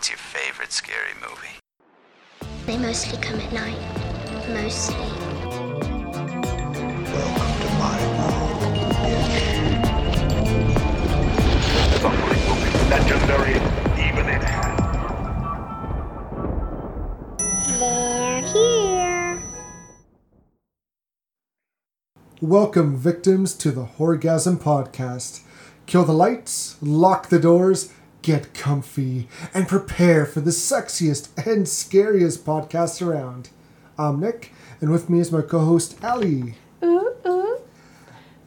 What's your favorite scary movie? They mostly come at night. Mostly. Welcome to my world, Something will be legendary, even in hell. They're here. Welcome, victims, to the Horgasm Podcast. Kill the lights, lock the doors, get comfy, and prepare for the sexiest and scariest podcast around. I'm Nick, and with me is my co host, Ali. Ooh, ooh.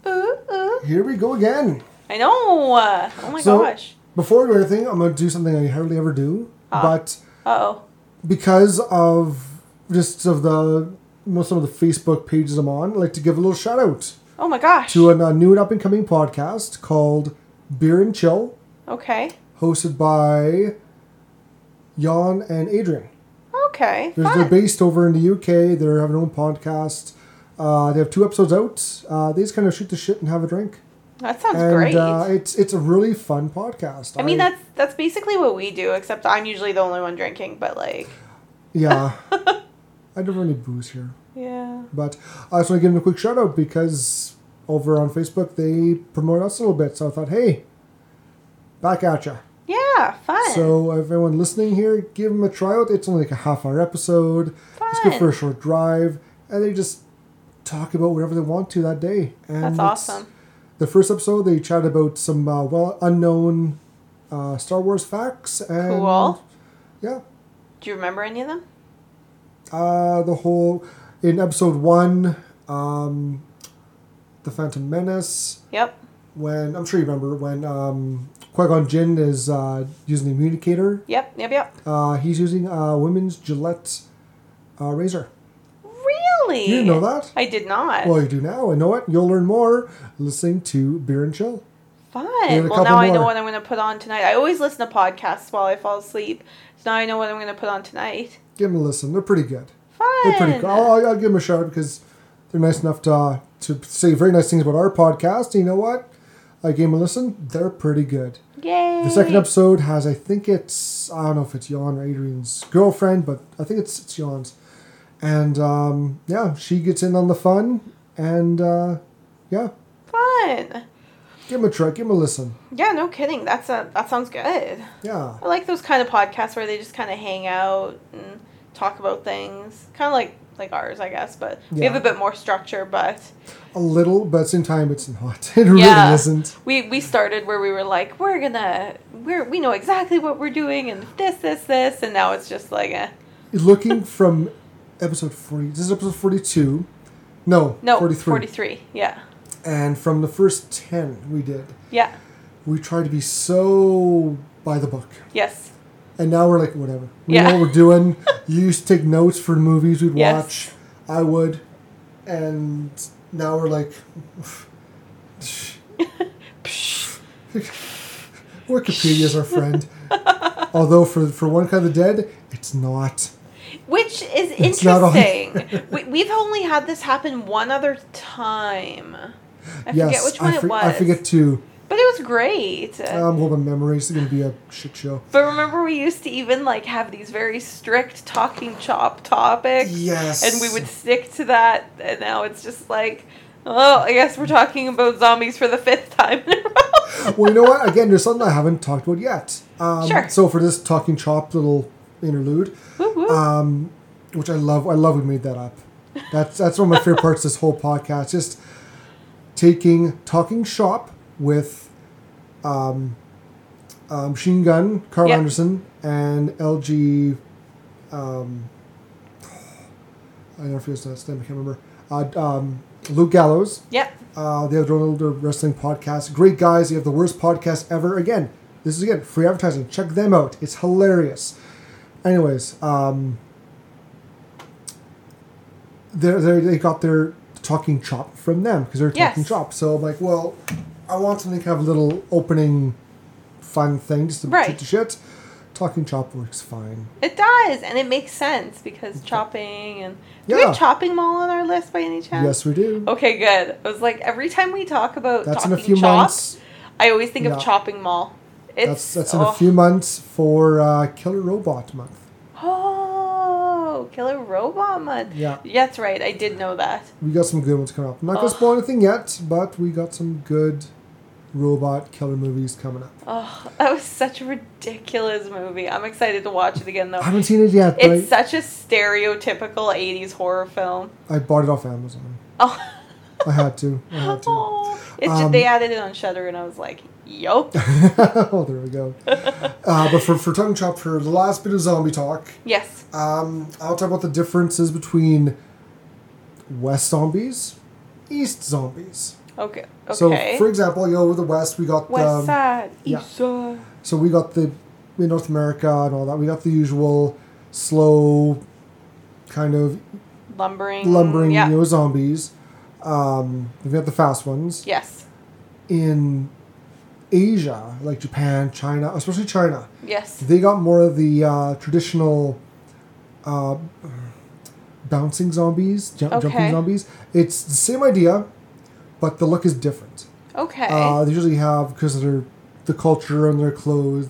Ooh, ooh. Here we go again. I know. Oh my So, gosh. before we do anything, I'm going to do something I hardly ever do, but Uh oh. because of just of the most of the Facebook pages I'm on, I'd like to give a little shout out Oh my gosh. to a, new and up and coming podcast called Beer and Chill. Okay. Hosted by Jan and Adrian. Okay. They're, they're based over in the UK. They have their own podcast. Uh, they have two episodes out. Uh, they just kind of shoot the shit and have a drink. That sounds and great. Uh, it's it's a really fun podcast. I mean, that's that's basically what we do, except I'm usually the only one drinking. But like, yeah. I don't any booze here, yeah. but I just want to give them a quick shout out because over on Facebook they promote us a little bit. So I thought, hey, back at ya. Yeah. Fun. So everyone listening here, give them a try out. It's only like a half hour episode. Fun. It's good for a short drive, and they just talk about whatever they want to that day. And that's awesome. The first episode, they chat about some uh, well unknown uh, Star Wars facts and Cool. yeah, Do you remember any of them? uh, the whole in episode one, um, the Phantom Menace. Yep. When I'm sure you remember when um, Qui Gon Jinn is uh, using the communicator. Yep. Yep. Yep. Uh, he's using a women's Gillette uh, razor. Really? You didn't know that? I did not. Well, you do now. I know what? You'll learn more listening to Beer and Chill. Fun. Well, now I know what I'm going to put on tonight. I always listen to podcasts while I fall asleep. So now I know what I'm going to put on tonight. Give them a listen. They're pretty good. Fun. They're pretty cool. I'll, I'll give them a shout because they're nice enough to, uh, to say very nice things about our podcast. And you know what? I gave them a listen. They're pretty good. Yay. The second episode has, I think it's, I don't know if it's Jan or Adrian's girlfriend, but I think it's, it's Jan's. And um, yeah, she gets in on the fun. And uh, yeah, Fun. give them a try. Give them a listen. Yeah, no kidding. That's a that sounds good. Yeah. I like those kind of podcasts where they just kind of hang out and talk about things, kind of like like ours, I guess. But we have a bit more structure. But A little, but at the same time, it's not. It really yeah, isn't. we we started where we were like, we're gonna we're we know exactly what we're doing and this this this, and now it's just like, eh. Looking from episode 40, this is episode 42. No, no 43. 43. Yeah, And from the first 10 we did, yeah, we tried to be so by the book. yes, And now we're like, whatever. We Yeah. know what we're doing. you used to take notes for movies we'd Yes. watch. I would. And now we're like, Wikipedia is our friend. Although for for one kind of the dead, it's not. which is It's interesting. we, we've only had this happen one other time. I yes, forget which one I, it was. I forget too. But it was great. I'm hoping memories is gonna be a shit show. But remember, we used to even like have these very strict talking chop topics. Yes. And we would stick to that. And now it's just like, oh, I guess we're talking about zombies for the fifth time in a row. well, you know what? Again, there's something I haven't talked about yet. Um, Sure. So for this talking chop little interlude, Woo woo. um, which I love, I love we made that up. That's that's one of my favorite parts of this whole podcast. Just taking talking shop with um, uh, Machine Gun, Karl Yep. Anderson, and LG. Um, I don't know if it's his name. I can't remember. Uh, um, Luke Gallows. yep. Uh, they have their own little wrestling podcast. Great guys. They have the worst podcast ever. Again, this is again free advertising. Check them out. It's hilarious. Anyways, um, they they they got their talking chop from them because they're talking Yes. chop. So I'm like, well, I want something to have a little opening, fun thing just to Right. shoot the shit. Talking chop works fine. It does. And it makes sense because chopping and. Do we have chopping mall on our list by any chance? Yes, we do. Okay, good. I was like, every time we talk about That's in a few chop, months. I always think Yeah. of chopping mall. It's That's that's in oh. a few months for uh, Killer Robot Month. Oh, Killer Robot Month. Yeah. That's right. I did know that. We got some good ones coming up. I'm not gonna Oh. spoil anything yet, but we got some good robot killer movies coming up. Oh, that was such a ridiculous movie. I'm excited to watch it again though. I haven't seen it yet, It's such a stereotypical 80s horror film. I, bought it off Amazon. Oh. I had to. I had to. Oh, it's Um, just, they added it on Shudder, and I was like, "Yo, oh, there we go. uh, but for, for tongue chop, for the last bit of zombie talk, yes, um, I'll talk about the differences between West zombies, East zombies. okay, okay." So, for example, you know, with the West, we got West um, Side, yeah. East Side. So we got the in North America and all that. We got the usual slow, kind of lumbering, lumbering, Yeah, you know, zombies. Um, we got the fast ones yes, in Asia, like Japan, China, especially China. yes, They got more of the uh, traditional uh, bouncing zombies, ju- Okay. jumping zombies. It's the same idea, but the look is different. okay, Uh, they usually have because they're the culture and their clothes,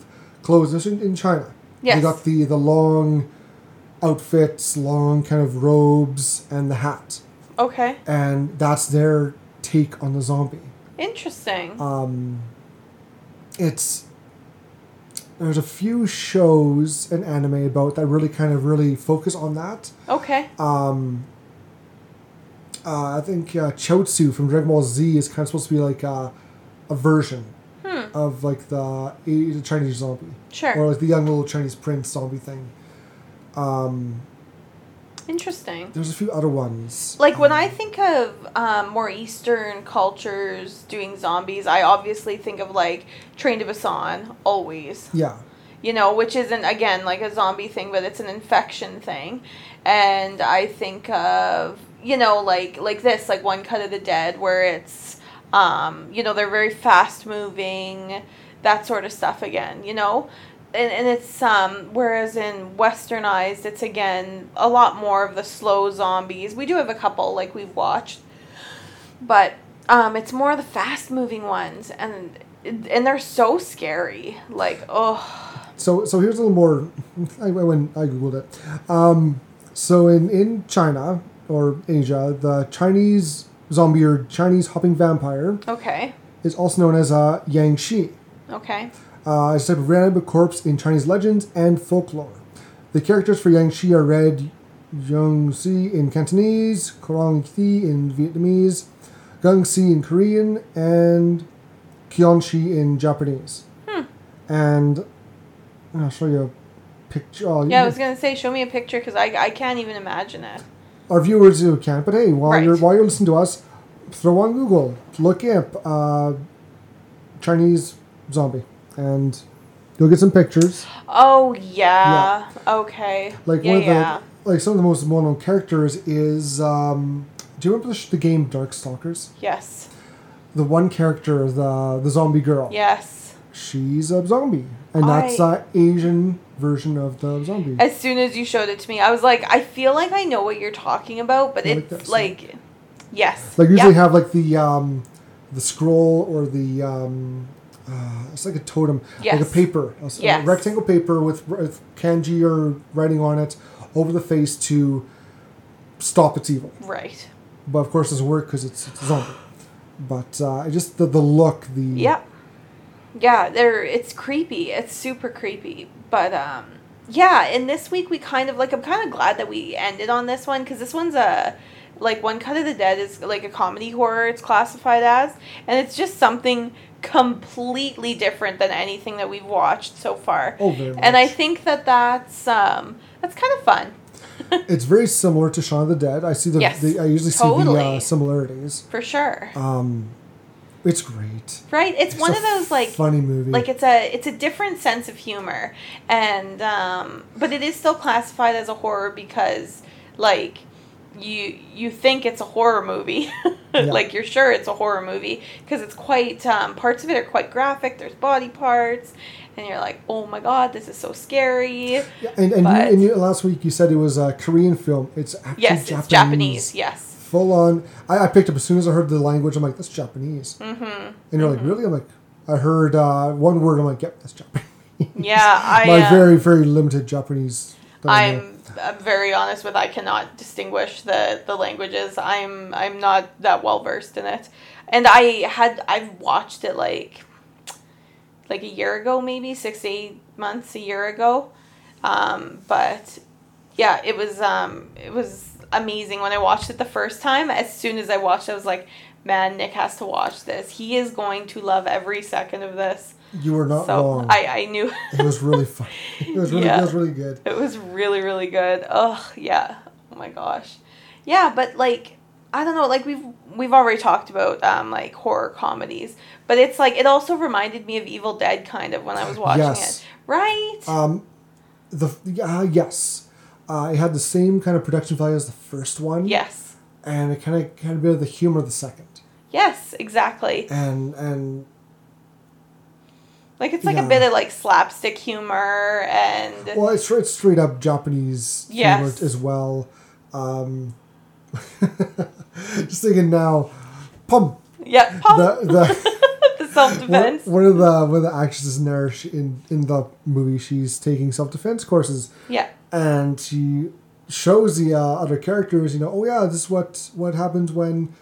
clothes especially in China. Yes. They got the the long outfits, long kind of robes, and the hat, okay, and that's their take on the zombie. interesting. Um, it's there's a few shows and anime about that really kind of really focus on that. okay, Um, uh, I think uh, Chiaotzu from Dragon Ball Z is kind of supposed to be like uh, a version of like the, the Chinese zombie, sure, or like the young little Chinese prince zombie thing. Um, interesting. there's a few other ones. Like when I think of um, more Eastern cultures doing zombies, I obviously think of like Train to Busan, always. Yeah, you know, which isn't again like a zombie thing, but it's an infection thing. And I think of you know like like this like One Cut of the Dead, where it's um, you know they're very fast moving, that sort of stuff again. You know. And, and it's um whereas in westernized it's again a lot more of the slow zombies we do have a couple like we've watched but um it's more the fast moving ones and and they're so scary like oh So so here's a little more. I, I went I googled it. Um, so in in China or Asia, the Chinese zombie or Chinese hopping vampire Okay. is also known as a Yang Shi. Okay. Uh, it's a type of random corpse in Chinese legends and folklore. The characters for Yang Shi are read Yung Si in Cantonese, Korang Thi in Vietnamese, Gung Si in Korean, and Kion Shi in Japanese. Hmm. And I'll show you a picture. Oh, Yeah, I was gonna say, show me a picture because I, I can't even imagine it. Our viewers who can't. But hey, while Right. you're while you're listening to us, throw on Google, look up uh, Chinese zombie, and you'll get some pictures. Oh yeah. Okay. Like yeah, one of yeah. the like some of the most well-known characters is. Um, do you remember the, the game Darkstalkers? Yes. The one character, the the zombie girl. Yes. She's a zombie, and that's I- the Asian version of the zombie. As soon as you showed it to me, I was like, I feel like I know what you're talking about, but Yeah, it's that, like, yes. like usually yeah. have like the um, the scroll or the um, uh, it's like a totem, like a paper, a, Yes. rectangle paper with, with kanji or writing on it over the face to stop its evil. Right. But of course, it doesn't work because it's, it's a zombie. But uh, just the the look, the Yep. Yeah, they're it's creepy. It's super creepy. But um yeah, and this week we kind of like I'm kind of glad that we ended on this one cuz this one's a like One Cut of the Dead is like a comedy horror it's classified as and it's just something completely different than anything that we've watched so far. Oh, very much. And I think that that's um that's kind of fun. it's very similar to Shaun of the Dead. I see the, Yes, the I usually see the uh, similarities. For sure. Um, it's great. right? It's, It's one of those like funny movie. like it's a it's a different sense of humor and um but it is still classified as a horror because like you you think it's a horror movie like you're sure it's a horror movie because it's quite um, parts of it are quite graphic there's body parts and you're like oh my god this is so scary Yeah, and and, you, and you, last week you said it was a Korean film. It's actually yes Japanese. it's japanese yes Full on. I, I picked up as soon as I heard the language. I'm like, that's Japanese. mm-hmm And you're like, really? I'm like, I heard uh, one word. I'm like, yep, that's Japanese. Yeah, I. My uh, very very limited Japanese. I'm, I'm very honest with I cannot distinguish the, the languages. I'm I'm not that well versed in it. And I had I've watched it like like a year ago maybe, six, eight months, a year ago. Um, but yeah, it was um it was amazing when I watched it the first time. As soon as I watched it, I was like, Man, Nick has to watch this. He is going to love every second of this. You were not So wrong. I, I knew it was really fun. It was really Yeah. it was really good. It was really, really good. Oh yeah. Oh my gosh. Yeah, but like I don't know, like we've we've already talked about um like horror comedies. But it's like it also reminded me of Evil Dead kind of when I was watching Yes. it. Right? Um, the uh, yes, uh, it had the same kind of production value as the first one. yes. and it kind of had a bit of the humor of the second, Yes, exactly. and and Like it's like Yeah. a bit of like slapstick humor and well, it's it's straight up Japanese humor as well. Um, just thinking now, pum yeah, pop the the. the self One, defense. one of the one of the actresses in there in in the movie she's taking self defense courses Yeah. And she shows the uh, other characters you know oh yeah this is what what happens when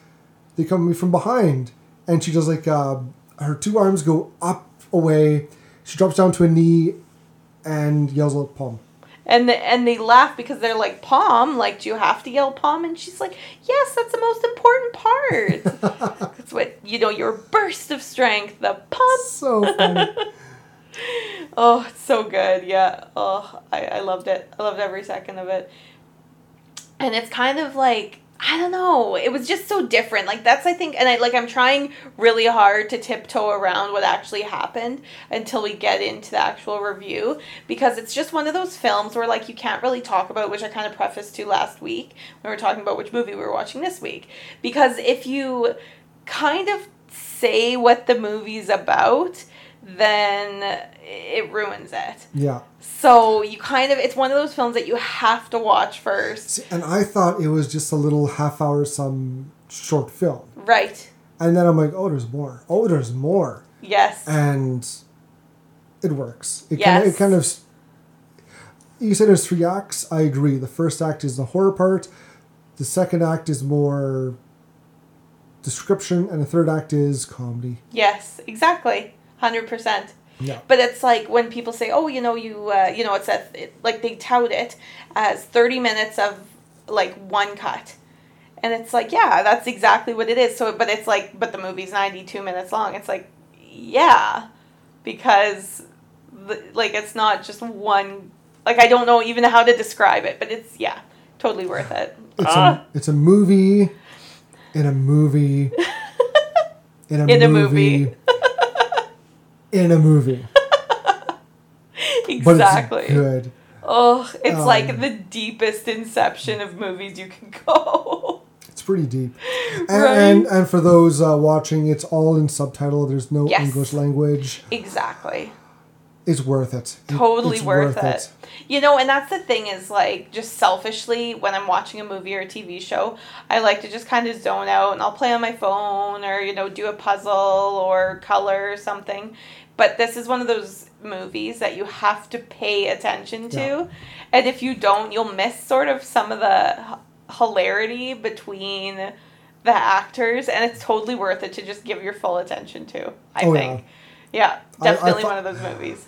they come at me from behind and she does like uh, her two arms go up away she drops down to a knee and yells out palm And the, and they laugh because they're like, Palm, like, do you have to yell Palm? And she's like, Yes, that's the most important part. that's what, you know, your burst of strength, the Palm. so funny Oh, it's so good. Yeah. Oh, I, I loved it. I loved every second of it. And it's kind of like, I don't know. It was just so different. Like that's I think and I like I'm trying really hard to tiptoe around what actually happened until we get into the actual review because it's just one of those films where like you can't really talk about which I kind of prefaced to last week when we were talking about which movie we were watching this week because if you kind of say what the movie's about then it ruins it. yeah So you kind of it's one of those films that you have to watch first. And i thought it was just a little half hour some short film Right. and then i'm like oh there's more oh there's more Yes. and it works. It kind of, Yes. it kind of. You said there's three acts. I agree. The first act is the horror part. The second act is more description, and the third act is comedy. yes, exactly. 100%. Yeah. But it's like when people say, "Oh, you know, you uh, you know, it's a it, like they tout it as 30 minutes of like one cut." And it's like, yeah, that's exactly what it is. So but it's like but the movie's 92 minutes long. It's like, yeah, because the, like it's not just one like I don't know even how to describe it, but it's yeah, totally worth it. It's Ah. a it's a movie, in a movie, in a In a movie, movie. in a movie. Exactly. it's good. Oh, it's Um, like the deepest inception of movies you can go. It's pretty deep. And, Right. and and for those uh, watching, it's all in subtitle. There's no Yes. English language. exactly. It's worth it. It- Totally it's worth, it. You know, and that's the thing is like just selfishly when I'm watching a movie or a TV show, I like to just kind of zone out and I'll play on my phone or you know do a puzzle or color or something. But this is one of those movies that you have to pay attention to. Yeah. And if you don't, you'll miss sort of some of the h- hilarity between the actors and it's totally worth it to just give your full attention to. I Oh, think. Yeah, I- I definitely one of those movies.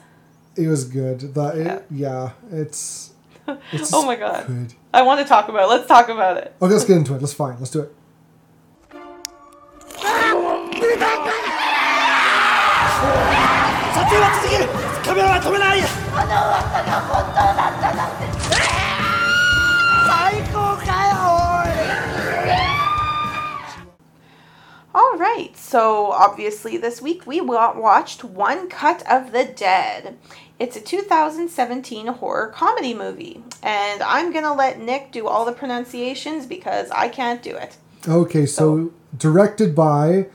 It was good. The, it, yeah, it's. it's Oh my God. Good. I want to talk about it. Let's talk about it. Okay, let's get into it. Let's fine. Let's do it. 撮影は続けるカメラは止めない最高かよおい All right. So obviously this week we wa- watched One Cut of the Dead. It's a 2017 horror comedy movie, and I'm gonna let Nick do all the pronunciations because I can't do it. Okay, so, directed by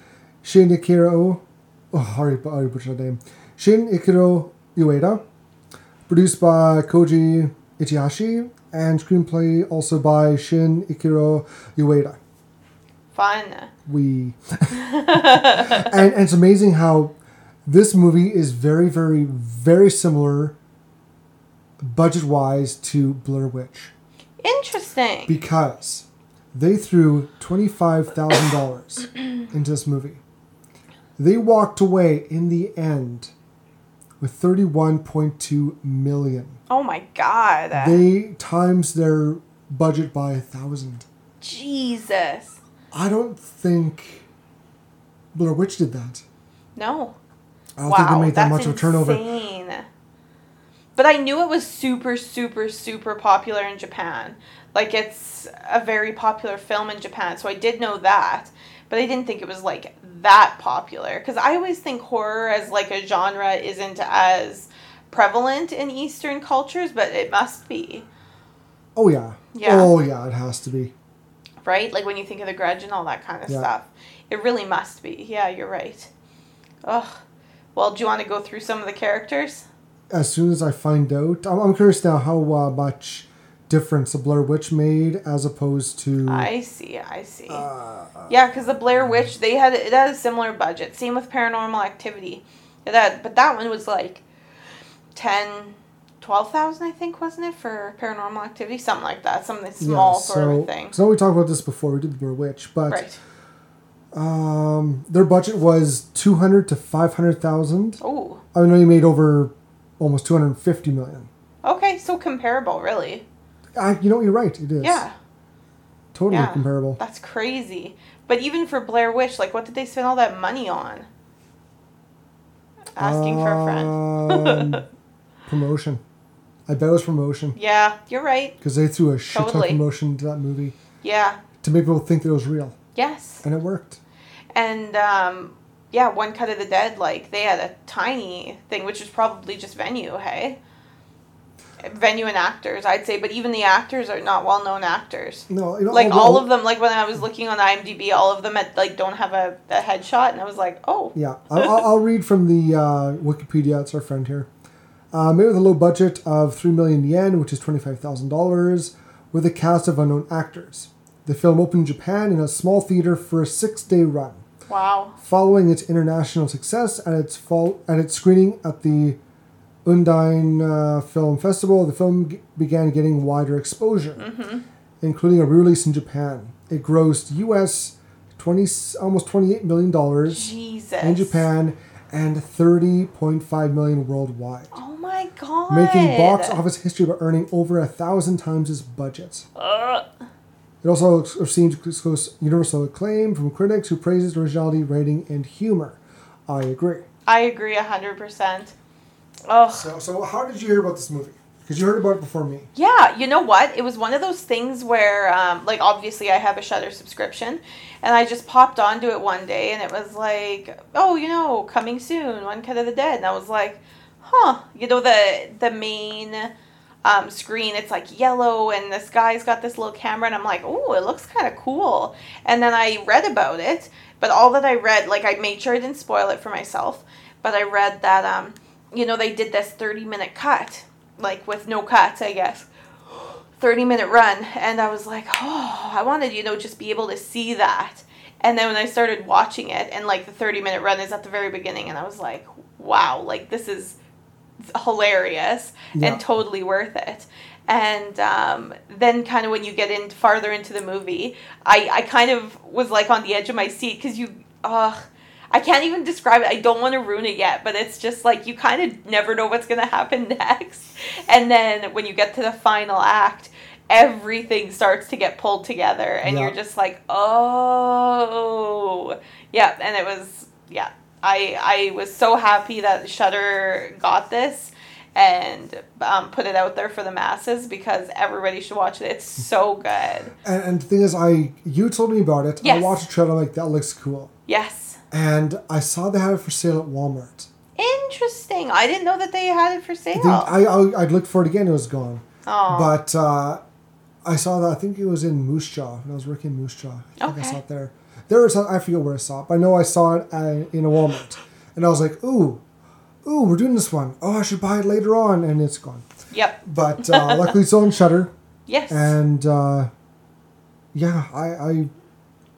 Shin Ikiro. Oh, I already, I already butchered the name. Shinichiro Ueda. Produced by Koji Ichihashi. And screenplay also by Shinichiro Ueda. Fun. We. and, and it's amazing how This movie is very, very, very similar, budget wise, to Blair Witch Interesting. because they threw twenty five thousand dollars into this movie. They walked away in the end with thirty one point two million. oh my god. They times their budget by a thousand. Jesus. I don't think Blair Witch did that. No. I don't wow. think they made that much of a turnover. insane. But I knew it was super, super, super popular in Japan. Like it's a very popular film in Japan, so I did know that. But I didn't think it was like that popular because I always think horror as like a genre isn't as prevalent in Eastern cultures, but it must be, Oh yeah. Yeah. Oh yeah, it has to be. right? Like when you think of the Grudge and all that kind of Yeah. stuff, it really must be. Yeah, you're right. Ugh. Well, do you want to go through some of the characters? As soon as I find out, I'm, I'm curious now how uh, much difference the Blair Witch made as opposed to. I see, I see. Uh, yeah, because the Blair Witch, they had it had a similar budget. Same with Paranormal Activity. It had, but that one was like 10, 12,000, I think, wasn't it, for Paranormal Activity? Something like that. Something small sort of a thing. So we talked about this before we did the Blair Witch, but Right. um, their budget was two hundred to five hundred thousand. Oh, I know you made over almost two hundred fifty million. okay, so comparable, really. I, you know, you're right. It is. Yeah, Totally yeah. comparable. That's crazy. But even for Blair Witch, like, what did they spend all that money on? Asking for a friend. Um, promotion. I bet it was promotion Yeah, you're right. because they threw a shit ton of promotion into that movie Yeah. to make people think that it was real, Yes. and it worked. And um, yeah, One Cut of the Dead, like they had a tiny thing, which is probably just venue, hey? Venue and actors, I'd say, but even the actors are not well known actors. No, you know, Like all of them, like when I was looking on IMDb, all of them had, like don't have a, a headshot, and I was like, oh, Yeah, I'll, I'll- I'll read from the uh, Wikipedia. It's our friend here. Uh, made with a low budget of three million yen, which is twenty five thousand dollars, with a cast of unknown actors. The film opened in Japan in a small theater for a six day run. wow, Following its international success at its fall at its screening at the Udine uh, Film Festival, the film g- began getting wider exposure, including a release in Japan. It grossed U.S. twenty almost twenty eight million dollars in Japan and 30.5 million worldwide, Oh my god. making box office history by earning over a thousand times its budget. Ugh. It also received universal acclaim from critics who praised its originality, rating, and humor. I agree. I agree a hundred percent. Ugh. So, so how did you hear about this movie? Because you heard about it before me. Yeah, you know what? It was one of those things where, um, like, obviously I have a Shudder subscription, and I just popped onto it one day, and it was like, oh, you know, coming soon, One Cut of the Dead, and I was like, huh, you know, the the main um, screen, it's like yellow, and this guy's got this little camera, and I'm like, oh, it looks kind of cool, and then I read about it, but all that I read, like, I made sure I didn't spoil it for myself, but I read that, um, you know, they did this 30 minute cut, like with no cuts, I guess. 30 minute run and I was like, "Oh, I wanted you know just be able to see that." And then when I started watching it and like the 30 minute run is at the very beginning and I was like, "Wow, like this is hilarious Yeah. and totally worth it." And um, then, kind of when you get in farther into the movie, I, I kind of was like on the edge of my seat because you, ugh, I can't even describe it. I don't want to ruin it yet, but it's just like you kind of never know what's going to happen next. And then when you get to the final act, everything starts to get pulled together, and Yeah. you're just like, oh, yeah. And it was, yeah. I I was so happy that Shudder got this and um, put it out there for the masses because everybody should watch it. It's so good. And, and the thing is, I you told me about it. Yes. I watched the trailer. I'm like, that looks cool. Yes. And I saw they had it for sale at Walmart. Interesting. I didn't know that they had it for I sale. think I, I I'd looked for it again. It was gone. oh. But uh, I saw that. I think it was in Moose Jaw when I was working in Moose Jaw. I think I saw it there. There was. I forget where I saw it. But I know I saw it uh, in a Walmart, and I was like, "Ooh, ooh, we're doing this one. Oh, I should buy it later on." And it's gone. Yep. But uh, luckily, it's on Shudder, Yes. and uh, yeah, I, I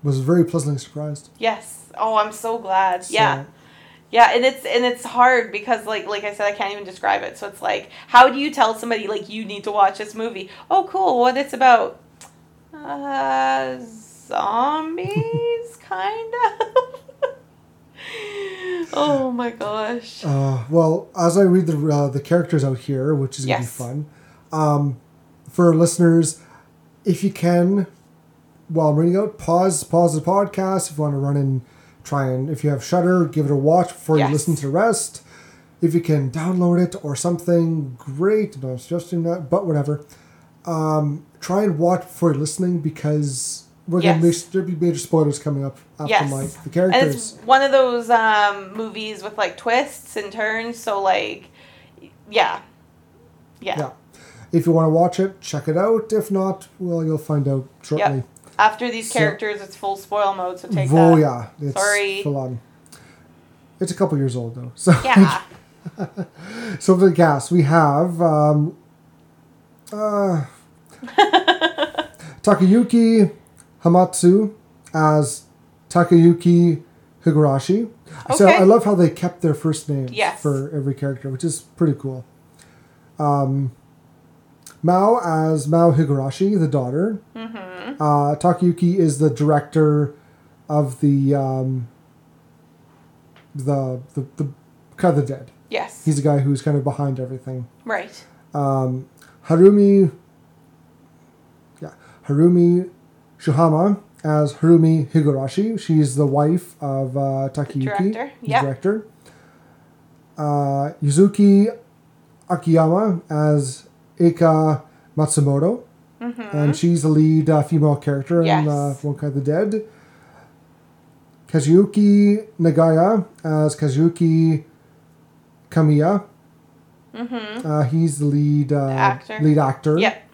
was very pleasantly surprised. yes. Oh, I'm so glad. yeah. Yeah, and it's and it's hard because like like I said, I can't even describe it. So it's like, how do you tell somebody like you need to watch this movie? Oh, cool. What it's about? Uh, zombies, kind of. oh my gosh. Uh, well, as I read the uh, the characters out here, which is gonna Yes. be fun, um, for listeners, if you can, while I'm reading out, pause pause the podcast if you want to run and try and if you have Shudder, give it a watch before Yes. you listen to the rest. If you can download it or something, great. No, I'm suggesting that, but whatever. Um, try and watch before you're listening because we're gonna Yes. make there'll be major spoilers coming up after Yes. like the And characters. it's one of those um, movies with like twists and turns. So like, yeah, yeah. Yeah. If you want to watch it, check it out. If not, well, you'll find out shortly. Yep. After these So- characters, it's full spoil mode. So take Oh that. yeah, it's Sorry. full on. It's a couple years old though. So Yeah. so for the cast, we have um, uh, Takayuki Hamatsu as Takayuki Higurashi. Okay. So I love how they kept their first names Yes. for every character, which is pretty cool. Um, Mao as Mao Higurashi, the daughter. Mm-hmm. Uh, Takayuki is the director of the um, the the the Cut of the Dead. yes. He's the guy who's kind of behind everything. right. Um, Harumi, yeah, Harumi Shuhama as Harumi Higurashi. She's the wife of uh, Takayuki, director, the yeah. director. Uh, Yuzuki Akiyama as Eika Matsumoto, and she's the lead uh, female character Mm-hmm. Yes. in uh, One Cut of the Dead. Kazuyuki Nagaya as Kazuyuki Kamiya. Uh, he's the lead uh, actor. Lead actor. Yep.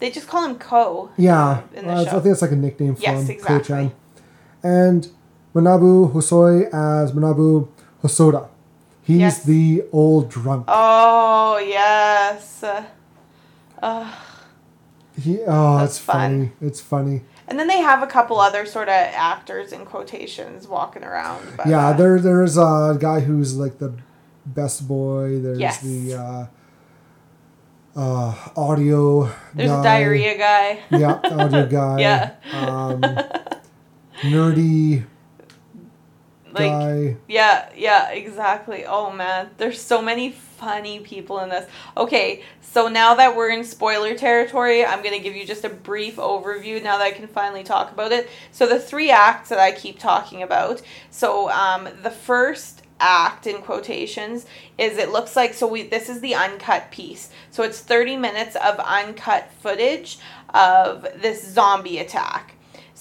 They just call him Ko. Yeah, In the uh, I think that's like a nickname for Yes, him. exactly. Ko-chan. And Manabu Hosoi as Manabu Hosoda. He's Yes. the old drunk. Oh yes. Uh, He, oh, That's it's funny. It's funny. and then they have a couple other sort of actors in quotations walking around. But, yeah, uh, there there's a guy who's like the best boy. There's Yes. the uh, uh, audio. There's guy. a diarrhea guy. Yeah, audio guy. Yeah. Um, nerdy like guy. Yeah, yeah, exactly. Oh man, there's so many funny people in this. Okay, so now that we're in spoiler territory, I'm to give you just a brief overview now that I can finally talk about it. So the three acts that I keep talking about. So um the first act in quotations is it looks like so we this is the uncut piece. So it's 30 minutes of uncut footage of this zombie attack.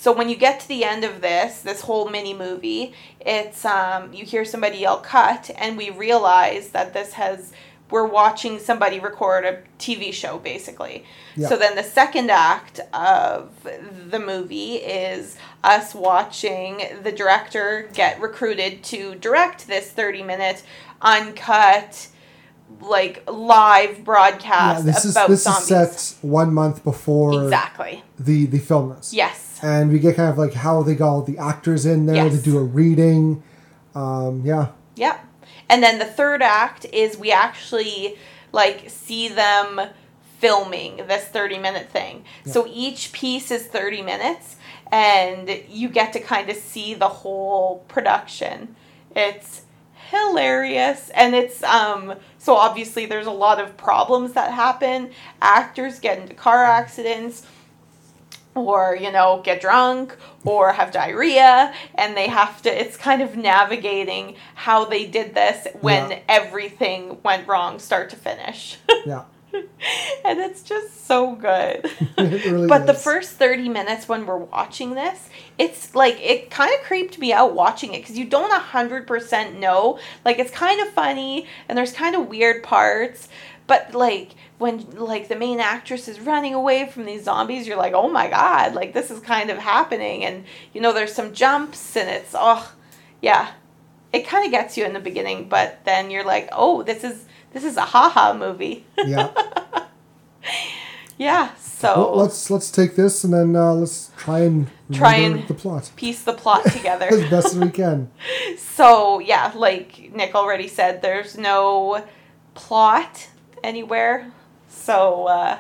So when you get to the end of this, this whole mini movie, it's um, you hear somebody yell "cut," and we realize that this has we're watching somebody record a TV show basically. Yeah. So then the second act of the movie is us watching the director get recruited to direct this 30 minute uncut like live broadcast Yeah, this is this zombies. is set one month before exactly. the the film this. Yes. And we get kind of like how they got all the actors in there to do a reading. Um, yeah, Yep. And then the third act is we actually like see them filming this 30 minute thing. So each piece is 30 minutes and you get to kind of see the whole production. It's hilarious and it's um so obviously there's a lot of problems that happen. Actors get into car accidents or you know get drunk or have diarrhea and they have to it's kind of navigating how they did this when Yeah. everything went wrong start to finish. Yeah, and it's just so good. Really but the first 30 minutes when we're watching this it's like it kind of creeped me out watching it because you don't 100% know. Like it's kind of funny and there's kind of weird parts but like when like the main actress is running away from these zombies you're like oh my god like this is kind of happening and you know there's some jumps and it's oh yeah it kind of gets you in the beginning but then you're like oh this is this is a haha movie yeah, Yeah. So Well, let's let's take this and then uh, let's try and Try and- the plot piece the plot together. as best as we can. So yeah, like Nick already said, there's no plot anywhere. So uh,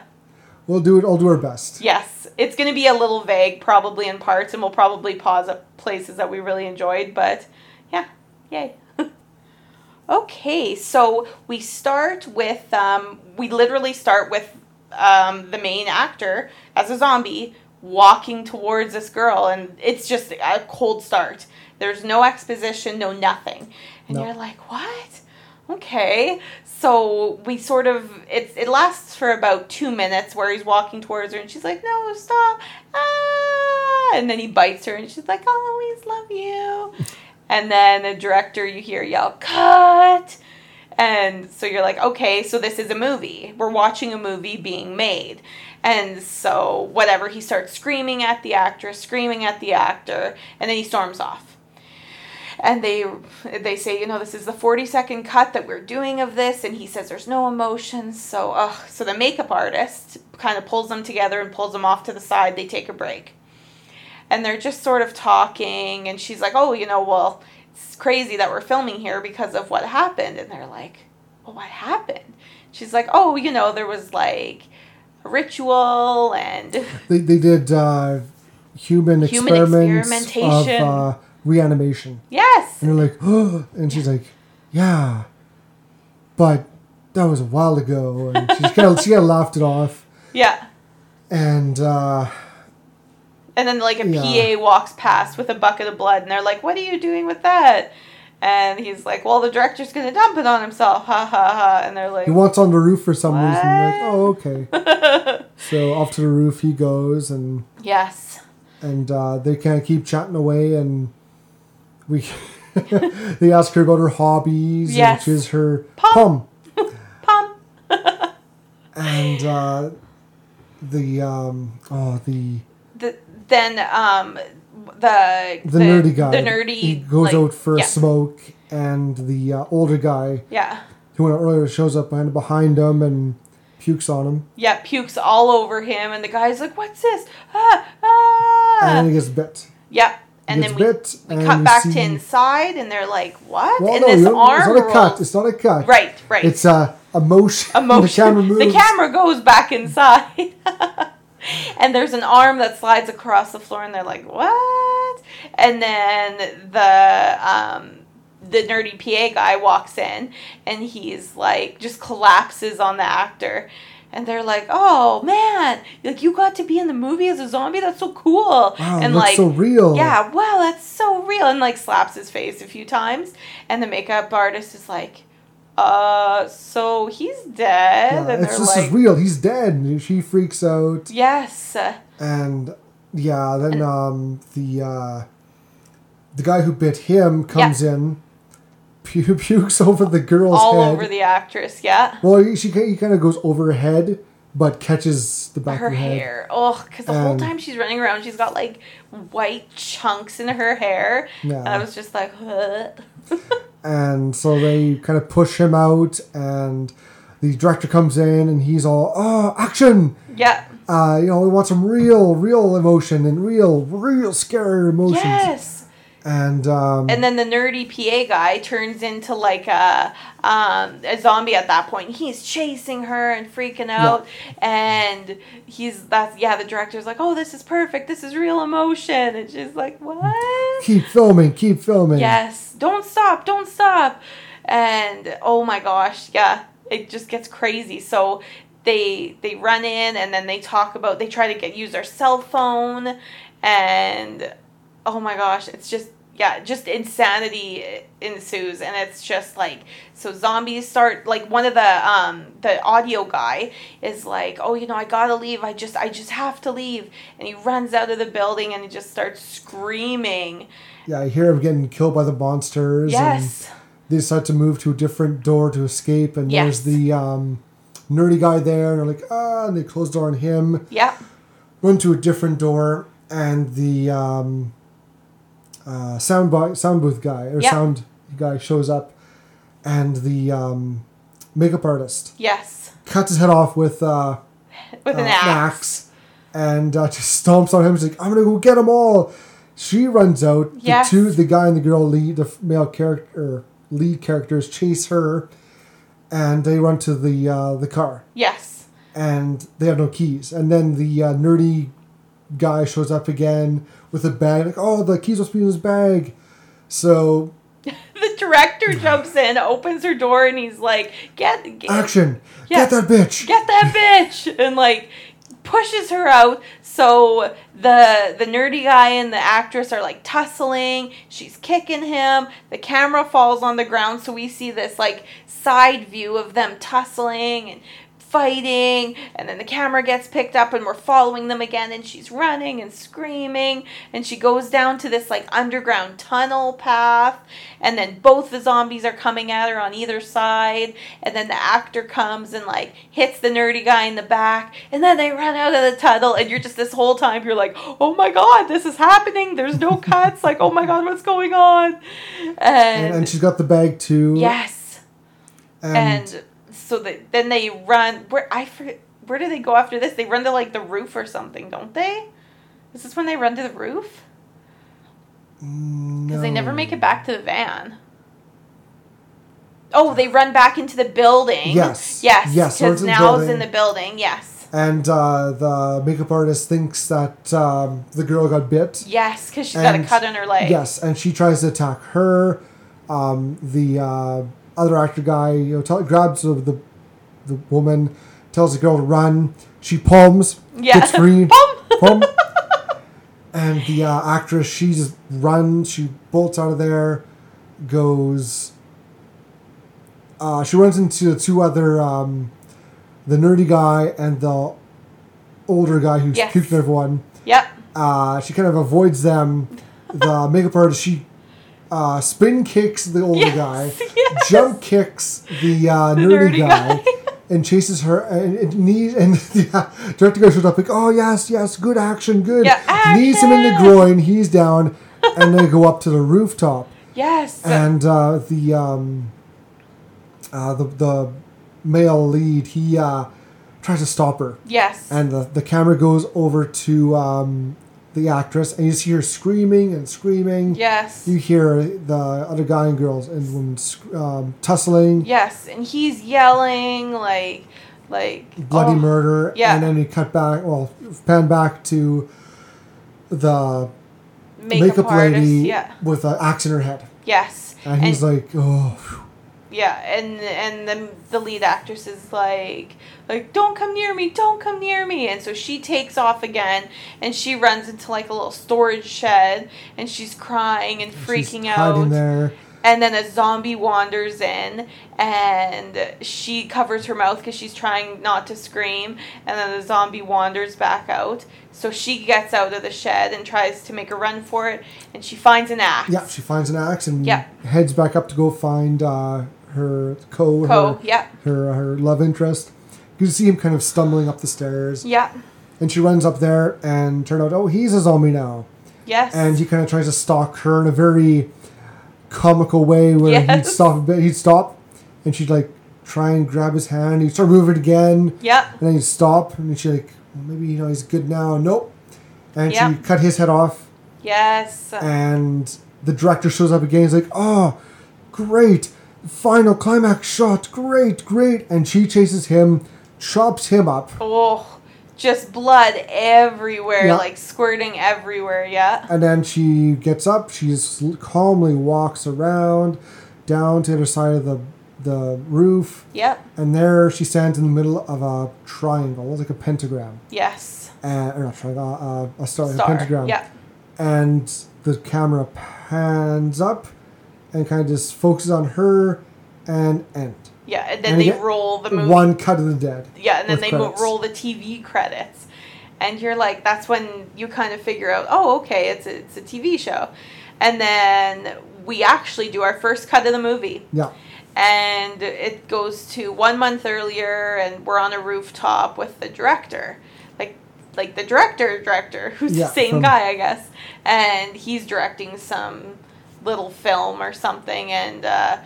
We'll do it. I'll do our best. yes, it's going to be a little vague, probably in parts, and we'll probably pause at places that we really enjoyed. But yeah, yay. okay, so we start with um, we literally start with um, the main actor as a zombie walking towards this girl, and it's just a cold start. There's no exposition, no nothing, and No. you're like, what? Okay, so we sort of it it lasts for about two minutes where he's walking towards her, and she's like, no, stop, ah, and then he bites her, and she's like, I'll always love you, and then the director you hear yell, cut. And so you're like, okay, so this is a movie. We're watching a movie being made. And so, whatever, he starts screaming at the actress, screaming at the actor, and then he storms off. And they they say, you know, this is the 40 second cut that we're doing of this, and he says there's no emotions. So, ugh. So the makeup artist kind of pulls them together and pulls them off to the side. They take a break. And they're just sort of talking, and she's like, oh, you know, well, it's crazy that we're filming here because of what happened. And they're like, well, what happened? She's like, oh, you know, there was like a ritual and They they did uh, human, Human experiments experimentation. of uh, reanimation, yes, and they're like, oh, and she's like, yeah, but that was a while ago, and she's kind of she kind of laughed it off, yeah. and uh, And then like a Yeah. PA walks past with a bucket of blood, and they're like, "What are you doing with that?" And he's like, "Well, the director's gonna dump it on himself." Ha ha ha! And they're like, he wants on the roof for some reason. Like, oh, okay. so off to the roof he goes, and "Yes, and uh, they kind of keep chatting away, and we they ask her about her hobbies, Yes. which is her Pom. pom, pump." and uh, the um, oh the The, then um, the the, nerdy guy, the nerdy he goes like- out for yeah, a smoke, and the uh, older guy Yeah, who went out earlier shows up behind behind him and pukes on him, yeah, pukes all over him, and the guy's like, "What's this?" Ah, ah. and then he gets bit. Yep. And then we, we cut back to inside, and they're like, "What?" Well, and no, this arm it's not a cut. It's not a cut. Right, right. It's a, a motion. a motion. the camera moves. The camera goes back inside. and there's an arm that slides across the floor and they're like, "What?" And then the um the nerdy PA guy walks in and he's like just collapses on the actor. And they're like, "Oh man, like you got to be in the movie as a zombie. That's so cool." Wow, and looks like, so real. yeah, wow, that's so real. And like slaps his face a few times. And the makeup artist is like, uh, so he's dead. Yeah, and it's they're just like, real. He's dead. And she freaks out, yes. and yeah, then um, the uh, the guy who bit him comes in, pu- pukes over the girl's All head. over the actress, yeah. well, she he kind of goes over her head, but catches the back Her of her head. hair. Oh, because the whole time she's running around, she's got like white chunks in her hair. Yeah. And I was just like, and so they kind of push him out, and the director comes in, and he's all, "Oh, action!" yeah. Uh, you know, we want some real, real emotion and real, real scary emotions. Yes. And um, And then the nerdy PA guy turns into like a um, a zombie at that point. He's chasing her and freaking out, and he's that's yeah. The director's like, "Oh, this is perfect. This is real emotion," and she's like, "What?" keep filming, keep filming. Yes, don't stop, don't stop. And oh my gosh, yeah, it just gets crazy. So they they run in and then they talk about they try to get use their cell phone and oh my gosh, it's just yeah, just insanity ensues and it's just like so zombies start like one of the um the audio guy is like, "Oh, you know, I got to leave. I just I just have to leave." And he runs out of the building and he just starts screaming. Yeah, I hear him getting killed by the monsters. Yes. And they decide to move to a different door to escape, and Yes. there's the um, nerdy guy there, and they're like, ah, and they close the door on him, Yeah. run to a different door, and the um, uh, sound, boy, sound booth guy, or Yeah. sound guy shows up, and the um, makeup artist Yes. cuts his head off with uh, with an uh, axe. and uh, just stomps on him. She's like, "I'm gonna go get them all." She runs out. Yes. The two, the guy and the girl, lead the male character, lead characters, chase her, and they run to the uh, the car, Yes. and they have no keys. And then the uh, nerdy guy shows up again with a bag. Like, "Oh, the keys must be in his bag." So The director jumps in, opens her door, and he's like, "Get, get action! Yeah. Get that bitch! get that bitch and like pushes her out so the the nerdy guy and the actress are like tussling she's kicking him the camera falls on the ground so we see this like side view of them tussling and fighting and then the camera gets picked up and we're following them again and she's running and screaming and she goes down to this like underground tunnel path and then both the zombies are coming at her on either side and then the actor comes and like hits the nerdy guy in the back and then they run out of the tunnel and you're just this whole time you're like oh my god this is happening. There's no cuts. Like oh my god what's going on? And, And, and she's got the bag too. yes. And, and so then they run where I forget where do they go after this? They run to like the roof or something, don't they? Is this when they run to the roof? Because they never make it back to the van. Oh, they run back into the building. Yes. Yes. Yes, Because the now it's building. in the building. Yes. and uh, the makeup artist thinks that um, the girl got bit. Yes, because she's got a cut on her leg. Yes, and she tries to attack her. Um, the uh, other actor guy you know, tell, grabs the, the the woman, tells the girl to run. She palms, Yeah. gets free, pum. and the uh, actress, she just runs. She bolts out of there, goes. Uh, she runs into the two other, um, the nerdy guy and the older guy who's Yes. puking everyone Yep. uh, she kind of avoids them. The makeup artist, she uh, spin kicks the older Yes, guy, yes. jump kicks the, uh, The nerdy, nerdy guy, guy. and chases her. And, and, knee, and the uh, director guy shows up like, oh, yes, yes, good action, good. Yeah, Knees him in the groin, he's down, and they go up to the rooftop. Yes. And uh, the, um, uh, the, the male lead, he uh, tries to stop her yes. and the, the camera goes over to um, the actress, and you see her screaming and screaming. yes. You hear the other guy and girls and women um, tussling, Yes, and he's yelling like, like bloody oh, murder, yeah. and then you cut back, well, pan back to the Makeup, makeup, artist, lady Yeah. with an axe in her head, Yes. and he's like, oh. Yeah, and and the the lead actress is like, like don't come near me, don't come near me, and so she takes off again, and she runs into like a little storage shed, and she's crying and freaking out. there. And then a zombie wanders in, and she covers her mouth because she's trying not to scream. And then the zombie wanders back out. So she gets out of the shed and tries to make a run for it. And she finds an axe. Yeah, she finds an axe and Yeah. heads back up to go find uh, her co, Co, her, yeah. her uh, her love interest. You see him kind of stumbling up the stairs. Yeah. And she runs up there and turn out, oh, he's a zombie now. Yes. And he kind of tries to stalk her in a very comical way where he'd stop a bit, he'd stop and she'd like try and grab his hand. He'd start moving it again. Yeah. And then he'd stop and she'd like, maybe, you know, he's good now. Nope. And Yeah. she cut his head off Yes. and the director shows up again. He's like, oh, great. Final climax shot. Great, great. And she chases him, chops him up. Oh, just blood everywhere, Yeah. like squirting everywhere. Yeah. And then she gets up. She calmly walks around down to the other side of the the roof, Yep. and there she stands in the middle of a triangle, like a pentagram, Yes. uh, or not triangle, uh, a star, Star. a pentagram. Yeah. And the camera pans up, and kind of just focuses on her, and end. Yeah. And then And they get roll the movie. One cut of the dead. Yeah, and then they credits. roll the TV credits, and you're like, that's when you kind of figure out, oh, okay, it's a, it's a TV show, and then we actually do our first cut of the movie, Yeah. and it goes to one month earlier, and we're on a rooftop with the director, like like the director director who's Yeah, the same from- guy, I guess, and he's directing some little film or something, and uh,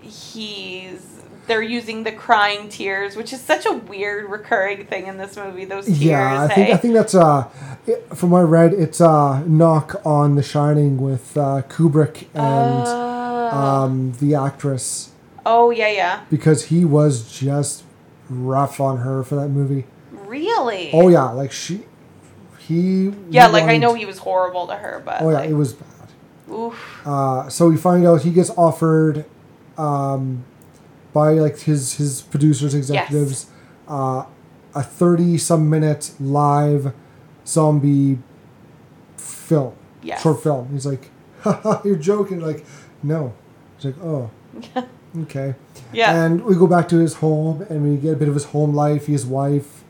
he's they're using the crying tears, which is such a weird recurring thing in this movie. Those tears. yeah, I think hey? I think that's uh, from what I read, it's a knock on The Shining with uh, Kubrick and Uh, um, the actress oh yeah, yeah. because he was just rough on her for that movie. Really? Oh yeah, like she, he. Yeah, like I know he was horrible to her, but Oh yeah, like, it was bad. Oof. Uh, so we find out he gets offered um, by like his his producers executives uh, a thirty some minute live zombie film Yes. short film. He's like, "You're joking?" Like, no. He's like, "Oh, okay." Yeah. And we go back to his home and we get a bit of his home life. His wife,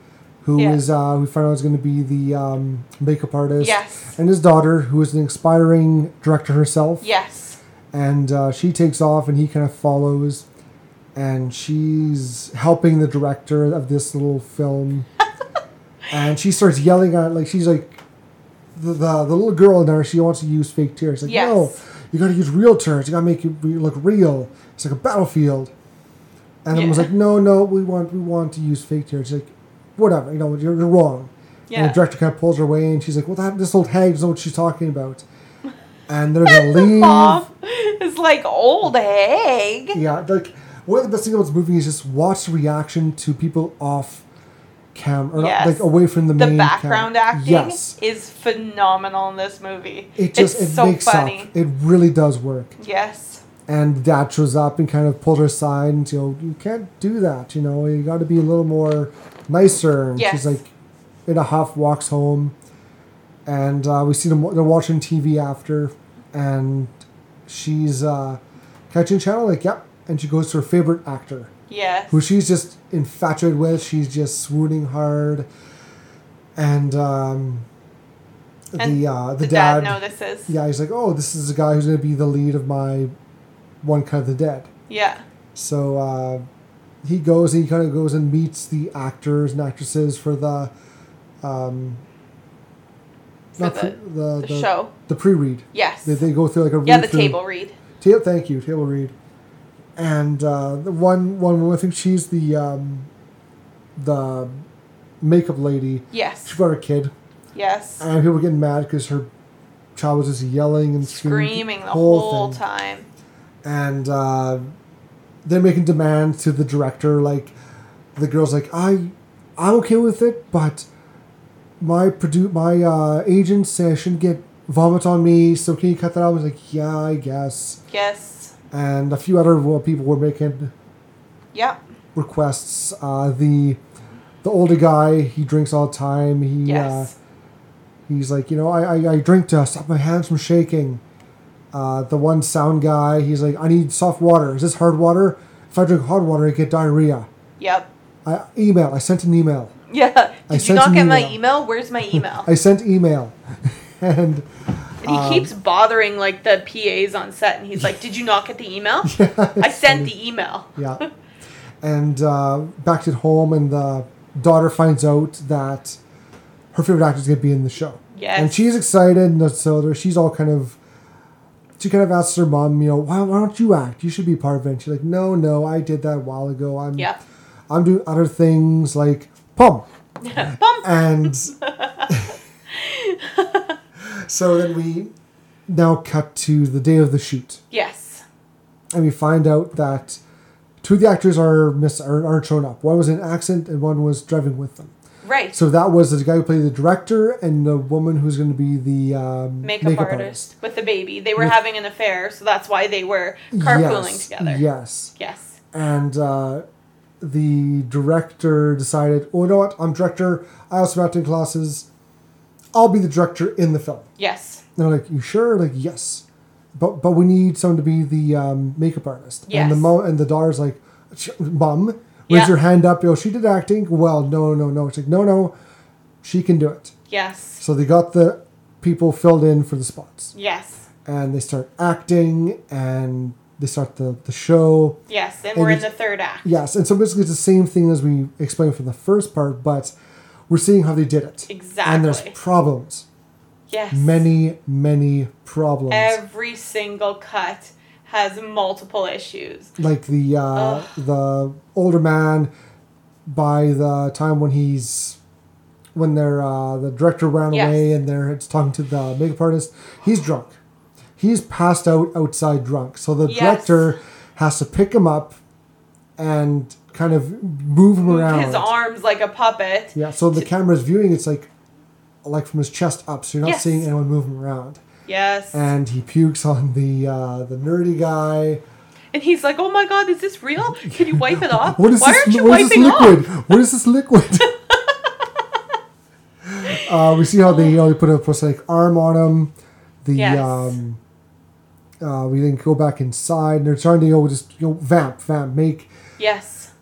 who Yeah. is uh, we find out is going to be the um, makeup artist. Yes. And his daughter, who is an aspiring director herself. Yes. And uh, she takes off and he kind of follows. And she's helping the director of this little film. and she starts yelling at like she's like the, the the little girl in there. She wants to use fake tears. Like Yes. no, you got to use real tears. You got to make it look real. It's like a battlefield. And I was like, no, no, we want we want to use fake tears. She's like, whatever, you know, you're, you're wrong. And Yeah. the director kind of pulls her away, and she's like, well, that this old hag doesn't know what she's talking about. And they're gonna leave. Mom is like old hag. Yeah, like one of the best things about this movie is just watch the reaction to people off camera, or Yes. like away from the, The main background cam. acting Yes, is phenomenal in this movie. it just it's it so makes funny. up. It really does work. Yes. And dad shows up and kind of pulls her aside and you know you can't do that. You know you got to be a little more nicer. And Yes. she's like in a huff, walks home, and uh, we see them. They're watching TV after, and she's uh, catching channel like yep, and she goes to her favorite actor. Yes. who she's just infatuated with. She's just swooning hard, and um, And the uh, the, the dad, dad, notices. yeah, he's like, oh, this is the guy who's going to be the lead of my One Cut of the Dead. Yeah. So uh, he goes, he kind of goes and meets the actors and actresses for the um, For not the, pre- the, the show. the pre-read. Yes. They, they go through like a yeah, read the through- table read. Ta- thank you, table read. And uh, the one one woman, I think she's the um, the makeup lady. Yes. She brought her kid, Yes. and people were getting mad because her child was just yelling and screaming, Screaming the whole thing. time. And uh, they're making demands to the director. Like the girl's like, I, I'm okay with it, but my produ- my uh, agent said I shouldn't get vomit on me. So can you cut that out? I was like, yeah, I guess. Yes. and a few other people were making Yep. requests. Uh, the the older guy, he drinks all the time. He Yes. uh, he's like, you know, I, I, I drink to stop my hands from shaking. Uh, the one sound guy, he's like, I need soft water. Is this hard water? If I drink hard water, I get diarrhea. Yep. I email. I sent an email. Yeah. I Did you not get my email. email? Where's my email? I sent email, and And he keeps Um, bothering like the PAs on set, and he's like, "Did you not get the email? I sent the email." yeah. And uh, back at home, and the daughter finds out that her favorite actor is going to be in the show. Yes. And she's excited, and so there- she's all kind of. She kind of asks her mom, you know, why, why don't you act? You should be part of it. And she's like, no, no, I did that a while ago. I'm, Yep. I'm doing other things like pum. Bump. And so then we now cut to the day of the shoot. Yes. and we find out that two of the actors are miss are, aren't showing up. One was in accent and one was driving with them. Right. So that was the guy who played the director and the woman who's going to be the um, makeup, artist, with the baby. They were having an affair, so that's why they were carpooling yes, together. Yes, Yes. and uh, the director decided, oh, you know what? I'm director. I also have acting classes. I'll be the director in the film. Yes. And they're like, you sure? Like, yes. But but we need someone to be the um, makeup artist. Yes. And the mo- and the daughter's like, "Sh- mom, raise Yeah. your hand up. Yo, she did acting. Well, no, no, no. It's like, no, no, she can do it. Yes. So they got the people filled in for the spots, Yes. and they start acting, and they start the the show. Yes. And And we're in the third act. Yes, and so basically it's the same thing as we explained from the first part, but we're seeing how they did it. Exactly. And there's problems. Yes. Many, many problems. Every single cut has multiple issues. like the uh, the older man by the time when he's when they're uh, the director ran Yes. away and they're talking to the makeup artist he's drunk he's passed out outside drunk so the Yes. director has to pick him up and kind of move him around His arms like a puppet. yeah so the camera's viewing it's like like from his chest up so you're not Yes. seeing anyone move him around Yes. and he pukes on the uh, the nerdy guy And he's like, "Oh my god, is this real? Can you wipe it off? What is Why this? aren't you what is this wiping liquid? off?" What is this liquid? uh, we see how they, you know, they put a prosthetic arm on him. The Yes. um, uh, we then go back inside, and they're trying to you know just you know vamp, vamp, make Yes.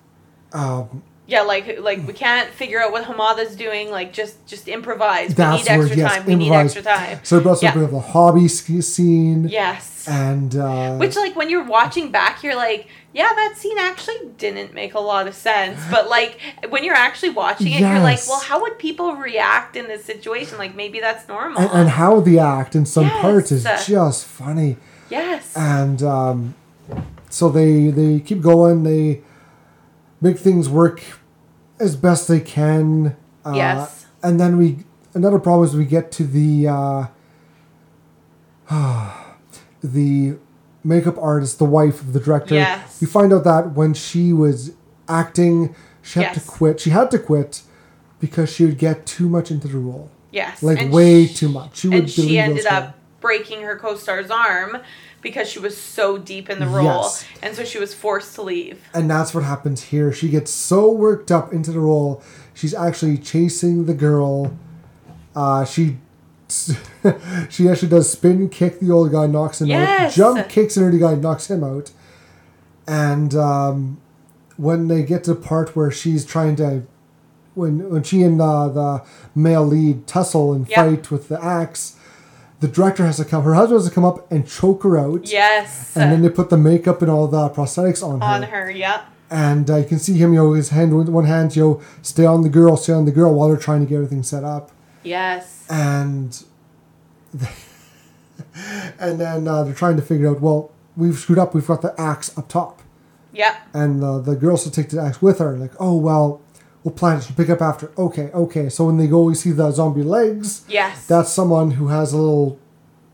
um, Yeah, like like we can't figure out what Hamada's doing. Like just just improvise. That's we need where, extra yes, time. We need improvise. extra time. So they also Yeah. bring up the hobby scene, Yes. and uh, Which like when you're watching back, you're like, yeah, that scene actually didn't make a lot of sense. But like when you're actually watching it, you're like, well, how would people react in this situation? Like maybe that's normal. and, and how they act in some parts is just funny. yes. and um, so they they keep going. They make things work as best they can. Uh, Yes. And then we another problem is we get to the uh, the makeup artist, the wife of the director. Yes. We find out that when she was acting, she had to quit. She had to quit because she would get too much into the role, yes. like And way sh- too much. She would and she ended up breaking her co-star's arm because she was so deep in the role Yes. and so she was forced to leave And that's what happens here. She gets so worked up into the role, she's actually chasing the girl. Uh, she she actually does spin kick the old guy, knocks him out. Jump kicks the early guy, knocks him out. And um, when they get to the part where she's trying to, when when she and uh, the male lead tussle and Yeah. fight with the axe, the director has to come. Her husband has to come up and choke her out. yes. And then they put the makeup and all the prosthetics on her. On her yeah and uh, you can see him, you know, his hand with one hand, you know, stay on the girl, stay on the girl while they're trying to get everything set up, yes. And and then uh, they're trying to figure out, well, we've screwed up, we've got the axe up top, yeah and uh, the girl still take the axe with her, like, oh well, we'll plan pick up after. Okay, okay. So when they go, we see the zombie legs. yes That's someone who has a little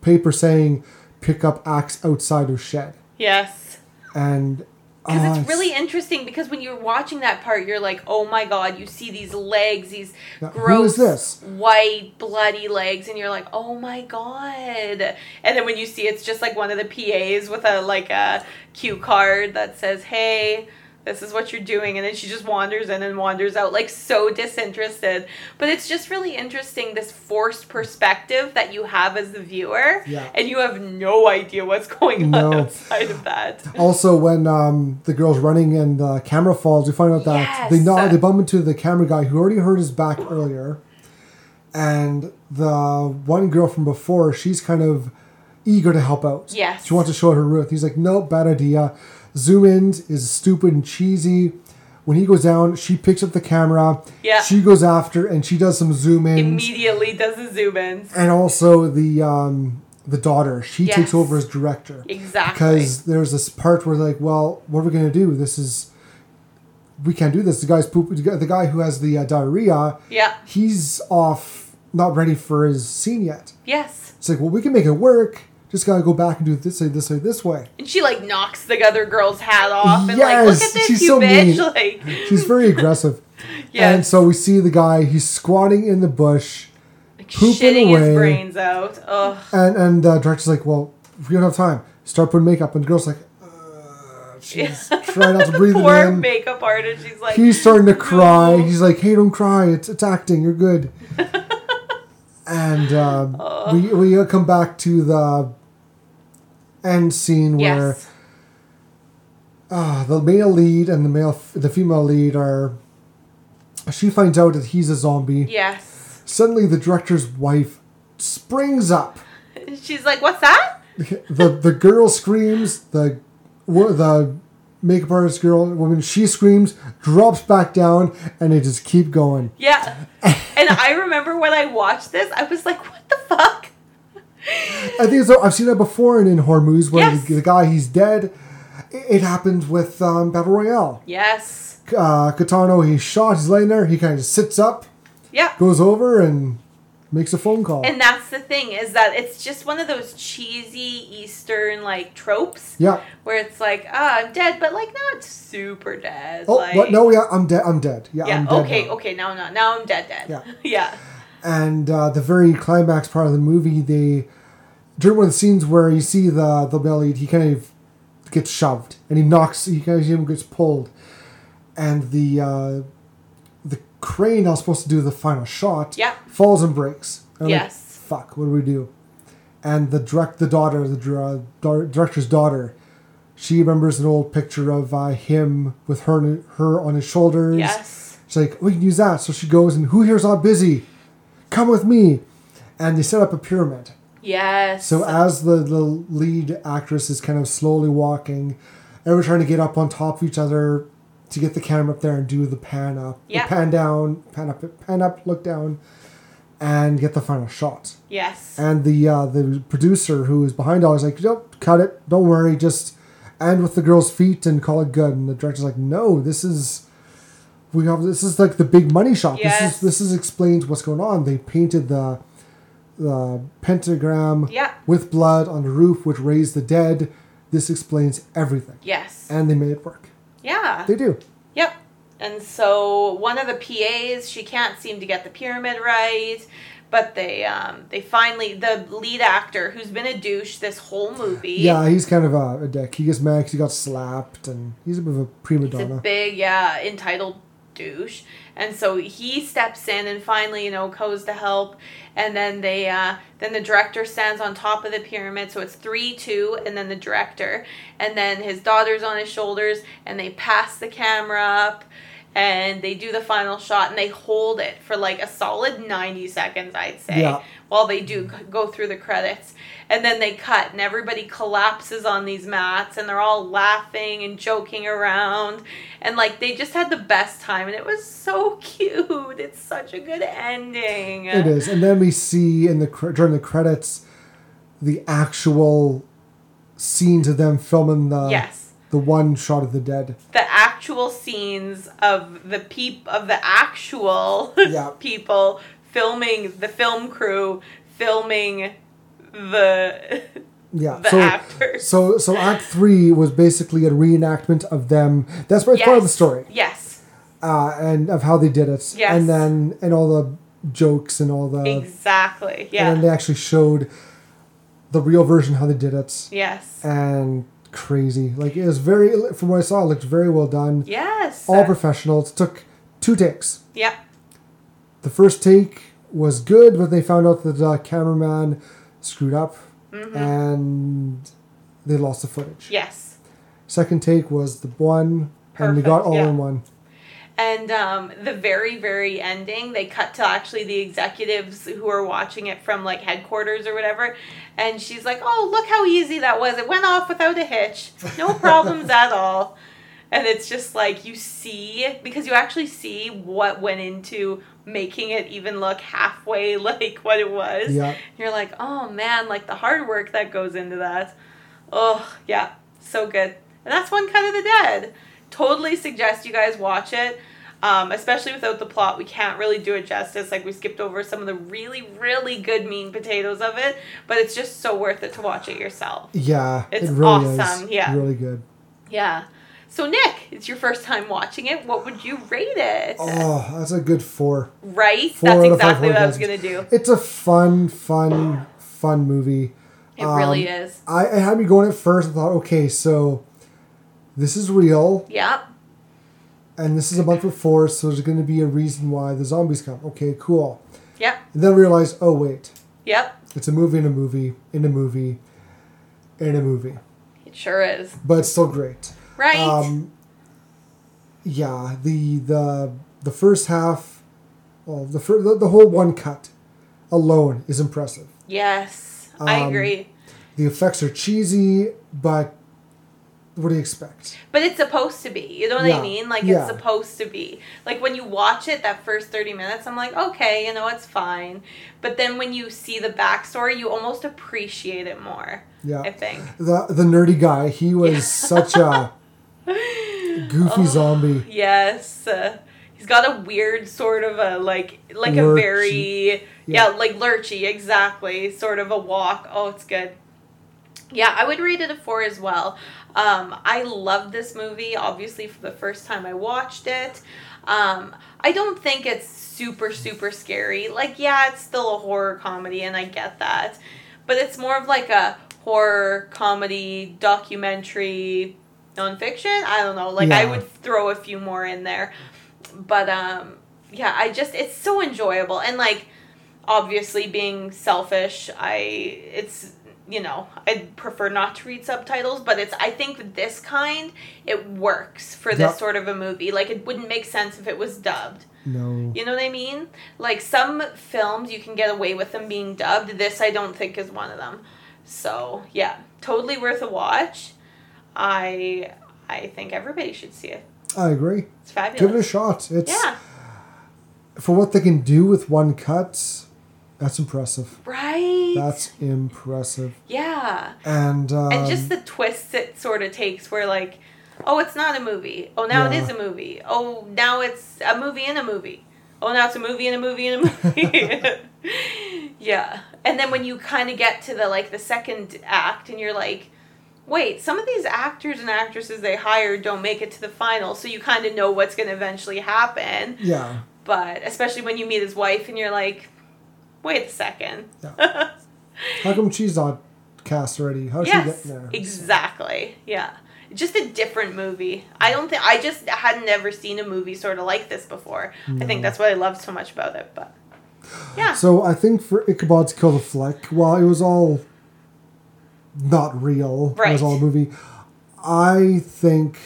paper saying, "Pick up axe outside of shed," yes and because oh, ah, it's really interesting because when you're watching that part you're like oh my god you see these legs these who gross this? white bloody legs and you're like oh my god and then when you see it's just like one of the pas with a like a cue card that says hey this is what you're doing and then she just wanders in and wanders out like so disinterested but it's just really interesting this forced perspective that you have as the viewer Yeah. and you have no idea what's going on outside of that Also, when um, the girl's running and the camera falls, we find out that they Yes. they bump into the camera guy who already hurt his back earlier, and the one girl from before, she's kind of eager to help out. Yes. she wants to show her Ruth. He's like, no, bad idea. Zoom in is stupid and cheesy. When he goes down, she picks up the camera. Yeah. She goes after and she does some zoom in. immediately does the zoom in. And also the um, the daughter, she Yes. takes over as director. Exactly. Because there's this part where like, well, what are we gonna do? This is we can't do this. The guy's poop. The guy who has the uh, diarrhea, Yeah. he's off, not ready for his scene yet. Yes. It's like, well, we can make it work. Just gotta go back and do it this way, this way, this way. And she like knocks the other girl's hat off and like, Yes, look at this, she's you so bitch. mean. Like, She's very aggressive. Yes. And so we see the guy. He's squatting in the bush. like pooping shitting away. his brains out. Ugh. And and the director's like, well, we don't have time. Start putting makeup. And the girl's like, uh, she's trying not to breathe it Poor in. makeup artist. She's like, He's starting to cry. He's like, hey, don't cry. It's, it's acting. You're good. and um, we we come back to the end scene where yes. uh, the male lead and the male the female lead are. She finds out that he's a zombie. Yes. Suddenly, the director's wife springs up. She's like, what's that? the the girl screams. The the makeup artist girl woman she screams, drops back down, and they just keep going. Yeah. and I remember when I watched this, I was like, what the fuck? I think so. I've seen that before in, in horror movies where Yes. the, the guy he's dead. It, it happened with um, Battle Royale. Yes. Uh, Kitano, he's shot. He's laying there. He kind of just sits up, Yeah. goes over, and makes a phone call. And that's the thing is that it's just one of those cheesy Eastern like tropes yeah. where it's like, ah, I'm dead, but like not super dead. Oh, like, what? No, yeah, I'm dead. I'm dead. Yeah, Yeah. I'm dead. okay. now. Okay. Now I'm not. Now I'm dead. Dead. Yeah. yeah. and uh, the very climax part of the movie, they during one of the scenes where you see the the belly, he kind of gets shoved and he knocks. He kind of him gets pulled, and the uh, the crane that was supposed to do the final shot, Yeah. falls and breaks. And I'm like, Yes. Fuck. What do we do? And the direct the daughter, the dar- director's daughter. She remembers an old picture of uh, him with her her on his shoulders. Yes. She's like, we can use that. So she goes, and who here's not busy? Come with me. And they set up a pyramid. Yes. So as the, the lead actress is kind of slowly walking, everyone's trying to get up on top of each other to get the camera up there and do the pan up, the pan down, pan up, pan up, look down, and get the final shot. yes. And the uh, the producer who is behind all is like, "Don't cut it, don't worry, just end with the girl's feet and call it good. And the director's like, no, this is we have this is like the big money shot. Yes. This is this is explains what's going on. They painted the the pentagram Yeah. with blood on the roof, which raised the dead. This explains everything, yes. and they made it work. yeah. They do. Yep. And so one of the PAs, she can't seem to get the pyramid right, but they um they finally the lead actor who's been a douche this whole movie. Yeah, he's kind of a, a dick. He gets mad 'cause he got slapped, and he's a bit of a prima He's a donna. big, yeah, entitled douche. And so he steps in and finally, you know, goes to help. And then they, uh, then the director stands on top of the pyramid. So it's three, two, and then the director. And then his daughter's on his shoulders and they pass the camera up and they do the final shot and they hold it for like a solid 90 seconds, I'd say, Yeah. while they do go through the credits. And then they cut and everybody collapses on these mats and they're all laughing and joking around. And like they just had the best time and it was so cute. It's such a good ending. It is, and then we see in the during the credits the actual scenes of them filming the Yes. The one shot of the dead. the actual scenes of the peep of the actual Yeah. people filming the film crew filming the Yeah, The so actors. so so Act Three was basically a reenactment of them. That's part part of the story, Yes. uh, and of how they did it. Yes. and then and all the jokes and all the Exactly. and Yeah. then they actually showed the real version how they did it, yes. and crazy. Like it was very from what I saw, it looked very well done. yes. All professionals. It took two takes. yeah. The first take was good, but they found out that the cameraman screwed up Mm-hmm. and they lost the footage. Yes. Second take was the one, and they got all yeah. in one. And um, the very, very ending, they cut to actually the executives who are watching it from like headquarters or whatever. And she's like, oh, look how easy that was. It went off without a hitch. No problems at all. And it's just like you see, because you actually see what went into making it even look halfway like what it was. Yeah. You're like, oh man, like the hard work that goes into that. Oh, yeah, so good. And that's One Cut of the Dead. Totally suggest you guys watch it. Um, especially without the plot, we can't really do it justice. Like we skipped over some of the really, really good mean potatoes of it, but it's just so worth it to watch it yourself. Yeah, It's it really awesome, is. yeah. really good. Yeah. So Nick, it's your first time watching it. What would you rate it? Oh, that's a good four. right? Four That's out of five exactly what I was gonna do. It's a fun, fun, fun movie. It really Um, is. I, I had me going at first. I thought, okay, so this is real, Yep. and this is a month before, so there's going to be a reason why the zombies come. Okay, cool. Yep. And then realize, oh wait, Yep. it's a movie in a movie in a movie in a movie, It sure is. but it's still great. Right. Um, yeah, the the the first half, well, the fir- the, the whole one cut alone is impressive. yes. I um, agree. The effects are cheesy, but what do you expect? But it's supposed to be. You know what Yeah. I mean? Like Yeah. it's supposed to be. Like when you watch it, that first thirty minutes, I'm like, okay, you know, it's fine. But then when you see the backstory, you almost appreciate it more. Yeah. I think. The the nerdy guy, he was such a goofy Oh. zombie. Yes. Uh, he's got a weird sort of a like like a very yeah. Yeah. like lurchy exactly sort of a walk. Oh, it's good. Yeah, I would rate it a four as well. Um, I loved this movie. Obviously, for the first time I watched it. Um, I don't think it's super super scary. Like, yeah, it's still a horror comedy, and I get that, but it's more of like a horror comedy documentary nonfiction. I don't know. Like, I would throw a few more in there, but um, yeah, I just it's so enjoyable and like obviously being selfish, I it's you know I'd prefer not to read subtitles, but it's I think this kind it works for this Yeah. sort of a movie. Like it wouldn't make sense if it was dubbed. No. You know what I mean? Like some films you can get away with them being dubbed. This I don't think is one of them. So yeah, totally worth a watch. I I think everybody should see it. I agree. It's fabulous. Give it a shot. It's Yeah. for what they can do with one cut. That's impressive. Right. That's impressive. yeah. And um, and just the twists it sort of takes where like oh it's not a movie oh now it Yeah. is a movie oh now it's a movie in a movie oh now it's a movie in a movie in a movie yeah and then when you kind of get to the like the second act and you're like wait some of these actors and actresses they hired don't make it to the final so you kind of know what's going to eventually happen yeah, but especially when you meet his wife and you're like wait a second Yeah. how come she's not cast already? How's she yes, getting there? exactly. Yeah, just a different movie. I don't think I just had never seen a movie sort of like this before. I think mm. that's what I loved so much about it. But yeah, So I think for Ichabod's Kill the Flick, while it was all not real, it was all a movie. I think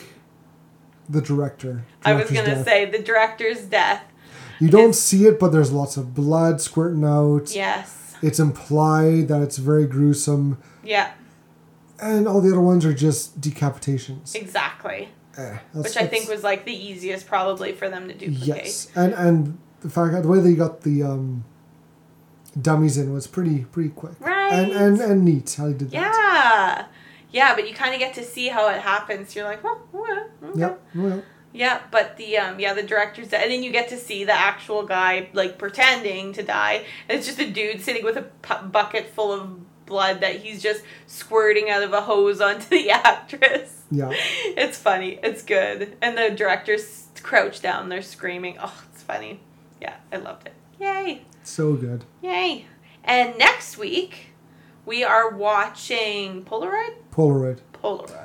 the director. I was gonna death. say the director's death. You don't is- see it, but there's lots of blood squirting out. Yes. It's implied that it's very gruesome, Yeah. and all the other ones are just decapitations. Exactly. Eh, Which I think was like the easiest probably for them to duplicate. yes, and and the fact the way they got the um, dummies in was pretty pretty quick, Right. And and and neat how they did that. Yeah. Yeah, but you kind of get to see how it happens. You're like, oh, okay. Yep. Well, Yeah, but the um yeah the director's dead, and then you get to see the actual guy like pretending to die, and it's just a dude sitting with a pu- bucket full of blood that he's just squirting out of a hose onto the actress. yeah. It's funny. It's good, and the director's crouched down. They're screaming. Oh, it's funny. Yeah, I loved it. Yay! So good. Yay! And next week we are watching Polaroid. Polaroid. Polaroid.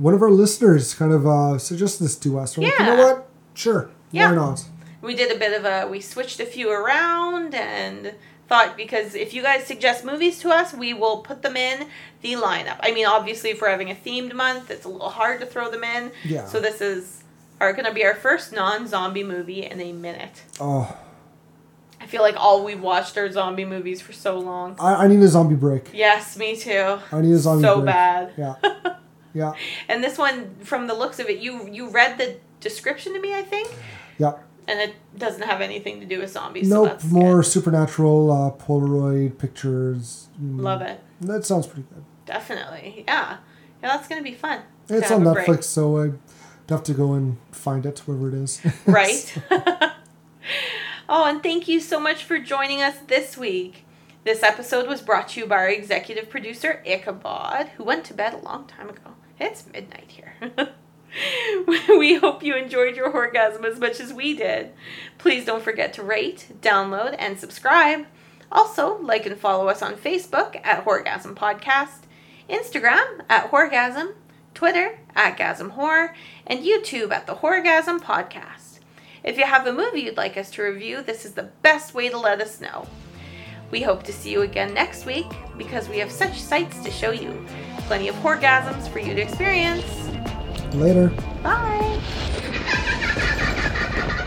One of our listeners kind of uh, suggested this to us. We're like, you know what? Sure. Yeah. Why not? we did a bit of a we switched a few around and thought because if you guys suggest movies to us we will put them in the lineup i mean obviously if we're having a themed month it's a little hard to throw them in Yeah. so this is are going to be our first non-zombie movie in a minute Oh, i feel like all we've watched are zombie movies for so long I, I need a zombie break. yes me too I need a zombie so break. bad Yeah. Yeah. and this one from the looks of it you you read the description to me i think Yeah. and it doesn't have anything to do with zombies so Nope. that's More good. supernatural uh, Polaroid pictures. Mm, love it That sounds pretty good. Definitely. Yeah. Yeah, that's going to be fun. It's on Netflix, break. so I have to go and find it wherever it is. Right? oh, and thank you so much for joining us this week. This episode was brought to you by our executive producer, Ichabod, who went to bed a long time ago. It's midnight here. we hope you enjoyed your orgasm as much as we did. Please don't forget to rate, download, and subscribe. Also, like and follow us on Facebook at Horgasm Podcast, Instagram at Horgasm, Twitter at Gasm Horror, and YouTube at the Horgasm Podcast. If you have a movie you'd like us to review, this is the best way to let us know. We hope to see you again next week because we have such sights to show you plenty of orgasms for you to experience. Later. Bye.